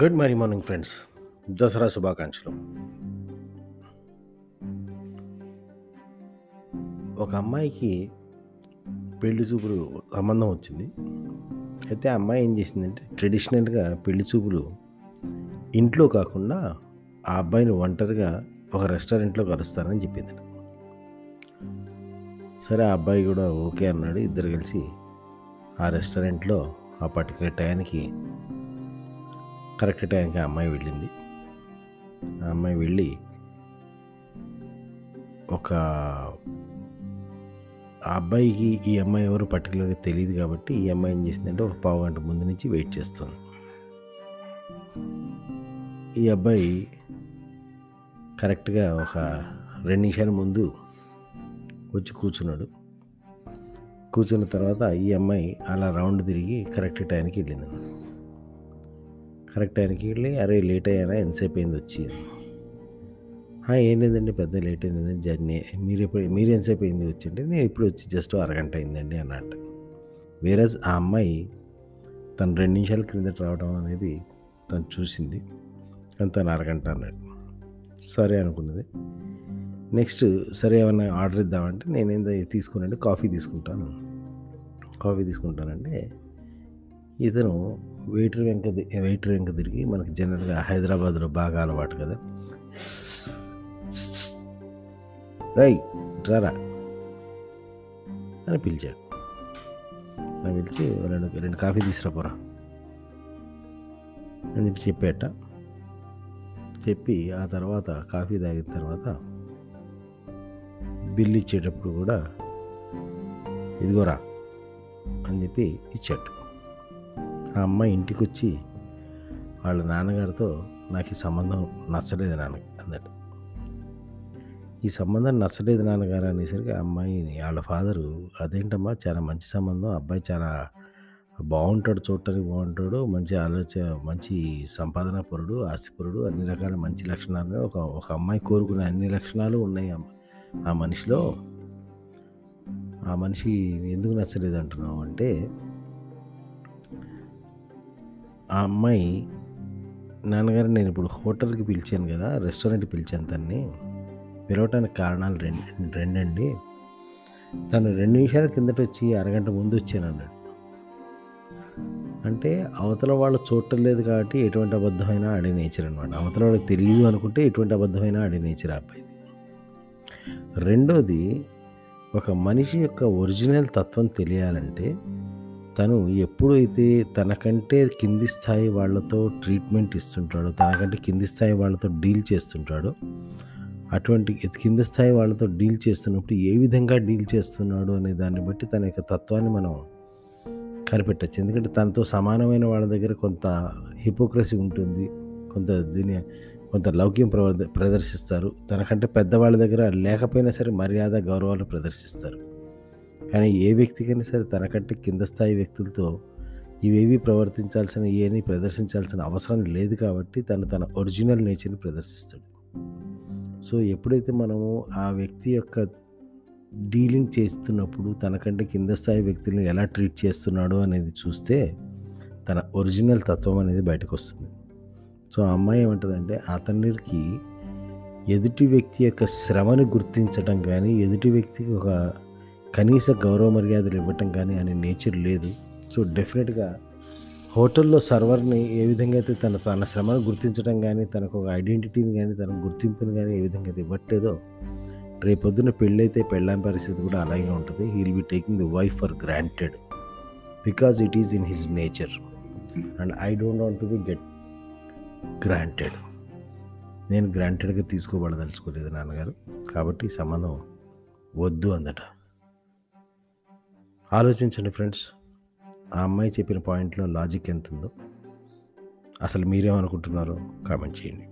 Good morning morning friends. Dasara శుభాకాంక్షలు. ఒక అమ్మాయికి పెళ్ళి చూపులు సంబంధం వచ్చింది. అయితే ఆ అమ్మాయి ఏం చేసిందంటే ట్రెడిషనల్గా పెళ్ళి చూపులు ఇంట్లో కాకుండా ఆ అబ్బాయిని ఒంటరిగా ఒక రెస్టారెంట్లో కలుస్తానని చెప్పింది. సరే ఆ అబ్బాయి కూడా ఓకే అన్నాడు. ఇద్దరు కలిసి ఆ రెస్టారెంట్లో ఆ పర్టికులర్ టైంకి కరెక్ట్ టైంకి ఆ అమ్మాయి వెళ్ళింది. ఆ అమ్మాయి వెళ్ళి ఒక ఆ అబ్బాయికి ఈ అమ్మాయి ఎవరు పర్టికులర్గా తెలియదు కాబట్టి ఈ అమ్మాయి ఏం చేసిందంటే ఒక పావు గంట ముందు నుంచి వెయిట్ చేస్తుంది. ఈ అబ్బాయి కరెక్ట్గా ఒక రెండు నిమిషాల ముందు వచ్చి కూర్చున్నాడు. కూర్చున్న తర్వాత ఈ అమ్మాయి అలా రౌండ్ తిరిగి కరెక్ట్ టైంకి వెళ్ళింది. కరెక్ట్ టైంకి వెళ్ళి అరే లేట్ అయ్యానా ఎంతసేపు అయింది వచ్చి ఏం లేదండి పెద్ద లేట్ అయింది జర్నీ. మీరు ఎప్పుడు మీరు ఎంతసేపు అయింది వచ్చి అంటే నేను ఇప్పుడు వచ్చి జస్ట్ అరగంట అయిందండి అన్నట్టు. వేరేజ్ ఆ అమ్మాయి తను రెండు నిమిషాల క్రిందట రావడం అనేది తను చూసింది. కానీ తను అరగంట అన్నట్టు. సరే అనుకున్నది. నెక్స్ట్ సరే ఏమైనా ఆర్డర్ ఇద్దామంటే నేనేం తీసుకున్నాంటే కాఫీ తీసుకుంటాను. కాఫీ తీసుకుంటానంటే ఇతను వెయిటర్ వెంక వెయిటర్ వెంక తిరిగి మనకి జనరల్గా హైదరాబాద్లో బాగా అలవాటు కదా. రై రారా అని పిలిచాడు. అని పిలిచి రెండు రెండు కాఫీ తీసుకురాపోరా అని చెప్పి చెప్పేట. చెప్పి ఆ తర్వాత కాఫీ తాగిన తర్వాత బిల్లు ఇచ్చేటప్పుడు కూడా ఇదిగోరా అని చెప్పి ఇచ్చాడు ఆ అమ్మాయి ఇంటికి వచ్చి వాళ్ళ నాన్నగారితో నాకు ఈ సంబంధం నచ్చలేదు నాన్న అందట ఈ సంబంధం నచ్చలేదు నాన్నగారు అనేసరికి అమ్మాయి వాళ్ళ ఫాదరు అదేంటమ్మా చాలా మంచి సంబంధం అబ్బాయి చాలా బాగుంటాడు చూడటానికి బాగుంటాడు మంచి ఆలోచన మంచి సంపాదన పరుడు ఆస్తిపరుడు అన్ని రకాల మంచి లక్షణాలు ఒక ఒక అమ్మాయి కోరుకునే అన్ని లక్షణాలు ఉన్నాయి ఆ మనిషిలో ఆ మనిషి ఎందుకు నచ్చలేదు అంటున్నావు అంటే ఆ అమ్మాయి నాన్నగారు నేను ఇప్పుడు హోటల్కి పిలిచాను కదా రెస్టారెంట్కి పిలిచాను తన్ని. పిలవటానికి కారణాలు రెండు రెండండి. తను రెండు నిమిషాల కిందట వచ్చి అరగంట ముందు వచ్చాను అన్నాడు. అంటే అవతల వాళ్ళు చూడటం లేదు కాబట్టి ఎటువంటి అబద్ధమైనా ఆడే నేచర్ అనమాట అవతల వాళ్ళకి తెలియదు అనుకుంటే ఎటువంటి అబద్ధమైనా ఆడే నేచర్ ఆ అబ్బాయిది. రెండోది ఒక మనిషి యొక్క ఒరిజినల్ తత్వం తెలియాలంటే తను ఎప్పుడైతే తనకంటే కింది స్థాయి వాళ్ళతో ట్రీట్మెంట్ ఇస్తుంటాడో తనకంటే కింది స్థాయి వాళ్ళతో డీల్ చేస్తుంటాడో అటువంటి కింద స్థాయి వాళ్ళతో డీల్ చేస్తున్నప్పుడు ఏ విధంగా డీల్ చేస్తున్నాడు అనే దాన్ని బట్టి తన యొక్క తత్వాన్ని మనం కనిపెట్టచ్చు. ఎందుకంటే తనతో సమానమైన వాళ్ళ దగ్గర కొంత హిపోక్రసీ ఉంటుంది కొంత దీని కొంత లౌక్యం ప్రదర్శిస్తారు. తనకంటే పెద్దవాళ్ళ దగ్గర లేకపోయినా సరే మర్యాద గౌరవాలు ప్రదర్శిస్తారు. కానీ ఏ వ్యక్తికైనా సరే తనకంటే కింద స్థాయి వ్యక్తులతో ఇవేవి ప్రవర్తించాల్సిన ఏని ప్రదర్శించాల్సిన అవసరం లేదు కాబట్టి తను తన ఒరిజినల్ నేచర్ని ప్రదర్శిస్తాడు. సో ఎప్పుడైతే మనము ఆ వ్యక్తి యొక్క డీలింగ్ చేస్తున్నప్పుడు తనకంటే కింద స్థాయి వ్యక్తులను ఎలా ట్రీట్ చేస్తున్నాడో అనేది చూస్తే తన ఒరిజినల్ తత్వం అనేది బయటకు వస్తుంది సో ఆ అమ్మాయి ఏమంటుందంటే అతనికి ఎదుటి వ్యక్తి యొక్క శ్రమని గుర్తించడం కానీ ఎదుటి వ్యక్తికి ఒక కనీస గౌరవ మర్యాదలు ఇవ్వటం కానీ అనే నేచర్ లేదు. సో డెఫినెట్గా హోటల్లో సర్వర్ని ఏ విధంగా అయితే తన తన శ్రమను గుర్తించడం కానీ తనకు ఒక ఐడెంటిటీని కానీ తన గుర్తింపుని కానీ ఏ విధంగా అయితే ఇవ్వట్లేదో రేపొద్దున పెళ్ళైతే పెళ్ళాం పరిస్థితి కూడా అలాగే ఉంటుంది. He'll be taking the wife for granted because it is in his nature and I don't want to be get granted నేను గ్రాంటెడ్గా తీసుకోబడదలుచుకోలేదు నాన్నగారు. కాబట్టి సంబంధం వద్దు అందట ఆలోచించండి ఫ్రెండ్స్. ఆ అమ్మాయి చెప్పిన పాయింట్లో లాజిక్ ఎంత ఉందో అసలు మీరేమనుకుంటున్నారో కామెంట్ చేయండి.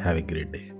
Have a great day.